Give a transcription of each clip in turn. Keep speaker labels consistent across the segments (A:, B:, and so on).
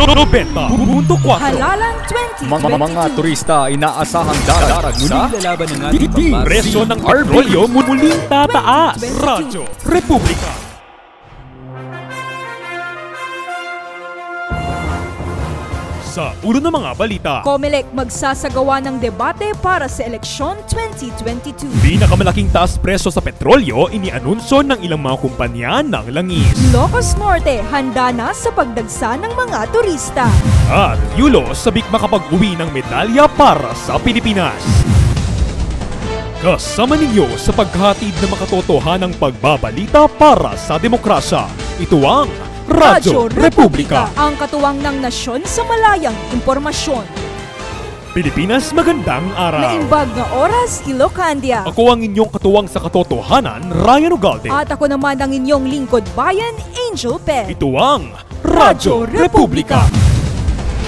A: 90.4
B: Halalan 2022.
C: Mga, mga turista inaasahang darag sa
D: Muling lalaban ng ating pambansa.
A: presyo ng petrolyo muling tataas. Radyo Republika. Sa ulo ng mga balita,
B: Comelec magsasagawa ng debate para sa eleksyon 2022.
A: pinakamalaking taas presyo sa petrolyo inianunsyo ng ilang mga kumpanya ng langis.
B: Ilocos Norte handa na sa pagdagsa ng mga turista.
A: At Yulo sabik makapag-uwi ng medalya para sa Pilipinas. Kasama ninyo sa paghatid ng makatotohanang pagbabalita para sa demokrasya. Ito ang Radyo Republika.
B: Ang katuwang ng nasyon sa malayang impormasyon.
A: Pilipinas magandang araw.
B: Naimbag na oras, Ilocandia.
A: Ako ang inyong katuwang sa katotohanan, Ryan Ugalde.
B: At ako naman ang inyong lingkod bayan, Angel Pet.
A: Ito ang Radyo Republika.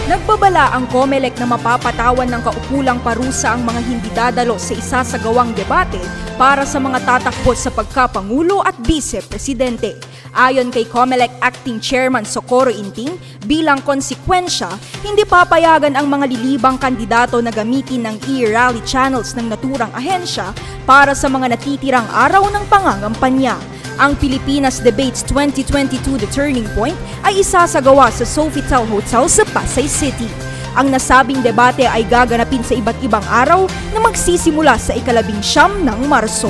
B: Nagbabala ang COMELEC na mapapatawan ng kaukulang parusa ang mga hindi dadalo sa isasagawang debate para sa mga tatakbo sa pagkapangulo at vice-presidente. Ayon kay COMELEC Acting Chairman Socorro Inting, bilang konsekwensya, hindi papayagan ang mga lilibang kandidato na gamitin ng e-rally channels ng naturang ahensya para sa mga natitirang araw ng pangangampanya. Ang Pilipinas Debates 2022 The Turning Point ay isasagawa sa Sofitel Hotel sa Pasay City. Ang nasabing debate ay gaganapin sa iba't ibang araw na magsisimula sa ikalabing siyam ng Marso.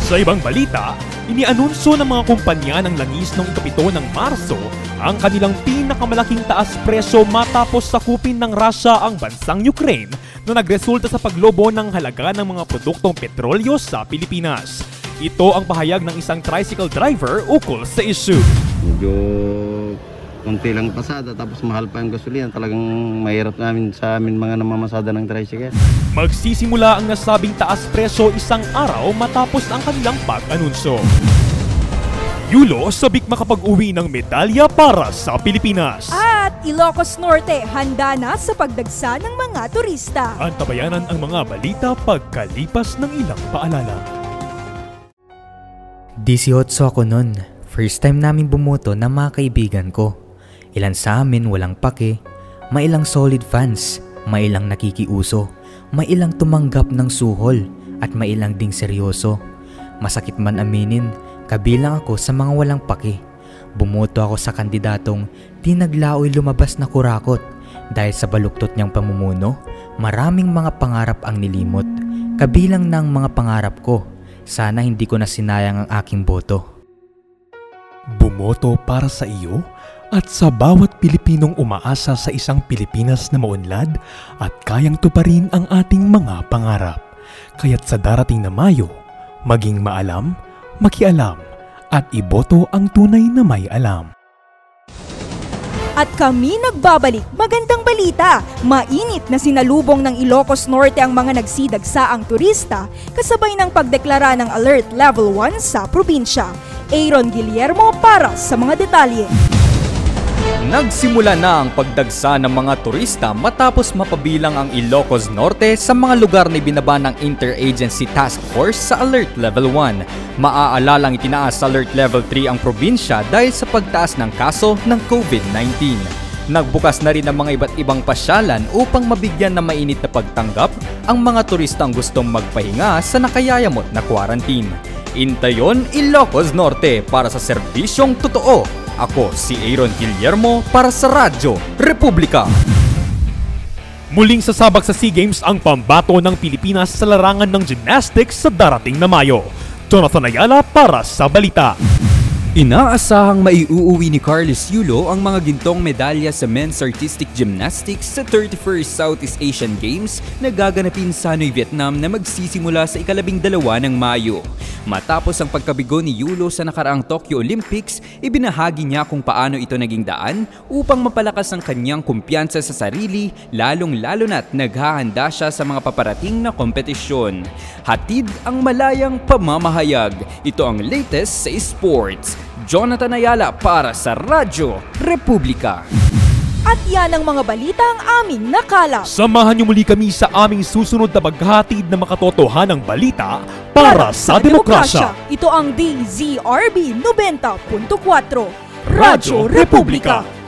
A: Sa ibang balita, inianunsyo ng mga kumpanya ng langis noong ikapito ng Marso ang kanilang pinakamalaking taas presyo matapos sakupin ng Russia ang bansang Ukraine na nagresulta sa paglobo ng halaga ng mga produktong petrolyo sa Pilipinas. Ito ang pahayag ng isang tricycle driver ukol sa issue.
E: medyo konti lang pasada tapos mahal pa yung gasolina talagang mahirap namin sa amin mga namamasada ng tricycle
A: Magsisimula ang nasabing taas presyo isang araw matapos ang kanilang pag-anunsyo. Yulo sabik makapag-uwi ng medalya para sa Pilipinas.
B: At Ilocos Norte handa na sa pagdagsa ng mga turista.
A: Antabayanan ang mga balita pagkalipas ng ilang paalala.
D: 18 ako nun. First time namin bumoto ng mga kaibigan ko. Ilan sa amin walang pake, may ilang solid fans, may ilang nakikiuso, may ilang tumanggap ng suhol, at may ilang ding seryoso. Masakit man aminin, kabilang ako sa mga walang pake. Bumoto ako sa kandidatong di naglaoy lumabas na kurakot dahil sa baluktot niyang pamumuno, maraming mga pangarap ang nilimot. Kabilang ng mga pangarap ko, sana hindi ko na sinayang ang aking boto.
A: Bumoto para sa iyo at sa bawat Pilipinong umaasa sa isang Pilipinas na maunlad at kayang tuparin ang ating mga pangarap. Kaya't sa darating na Mayo, maging maalam, makialam, at iboto ang tunay na may alam.
B: At kami nagbabalik, magandang balita! Mainit na sinalubong ng Ilocos Norte ang mga nagsidagsaang turista kasabay ng pagdeklara ng Alert Level 1 sa probinsya. Aaron Guillermo para sa mga detalye.
C: Nagsimula na ang pagdagsa ng mga turista matapos mapabilang ang Ilocos Norte sa mga lugar na binaba ng Interagency Task Force sa Alert Level 1. Maaalalang itinaas sa Alert Level 3 ang probinsya dahil sa pagtaas ng kaso ng COVID-19. Nagbukas na rin ang mga iba't ibang pasyalan upang mabigyan ng mainit na pagtanggap ang mga turistang gustong magpahinga sa nakayayamot na quarantine. Intayon Ilocos Norte para sa serbisyong totoo. Ako si Aaron Guillermo para sa Radyo Republika.
A: Muling sasabak sa SEA Games ang pambato ng Pilipinas sa larangan ng gymnastics sa darating na Mayo. Jonathan Ayala para sa Balita.
F: Inaasahang maiuuwi ni Carlos Yulo ang mga gintong medalya sa Men's Artistic Gymnastics sa 31st Southeast Asian Games na gaganapin sa Hanoi, Vietnam na magsisimula sa ikalabing dalawa ng Mayo. Matapos ang pagkabigo ni Yulo sa nakaraang Tokyo Olympics, ibinahagi niya kung paano ito naging daan upang mapalakas ang kanyang kumpiyansa sa sarili, lalong-lalo na't naghahanda siya sa mga paparating na kompetisyon. Hatid ang malayang pamamahayag. Ito ang latest sa sports. Jonathan Ayala para sa Radyo Republika.
B: At yan ang mga balita ang aming nakalap.
A: Samahan niyo muli kami sa aming susunod na paghatid na makatotohanang balita para sa demokrasya.
B: Ito ang DZRB 90.4
A: Radyo Republika.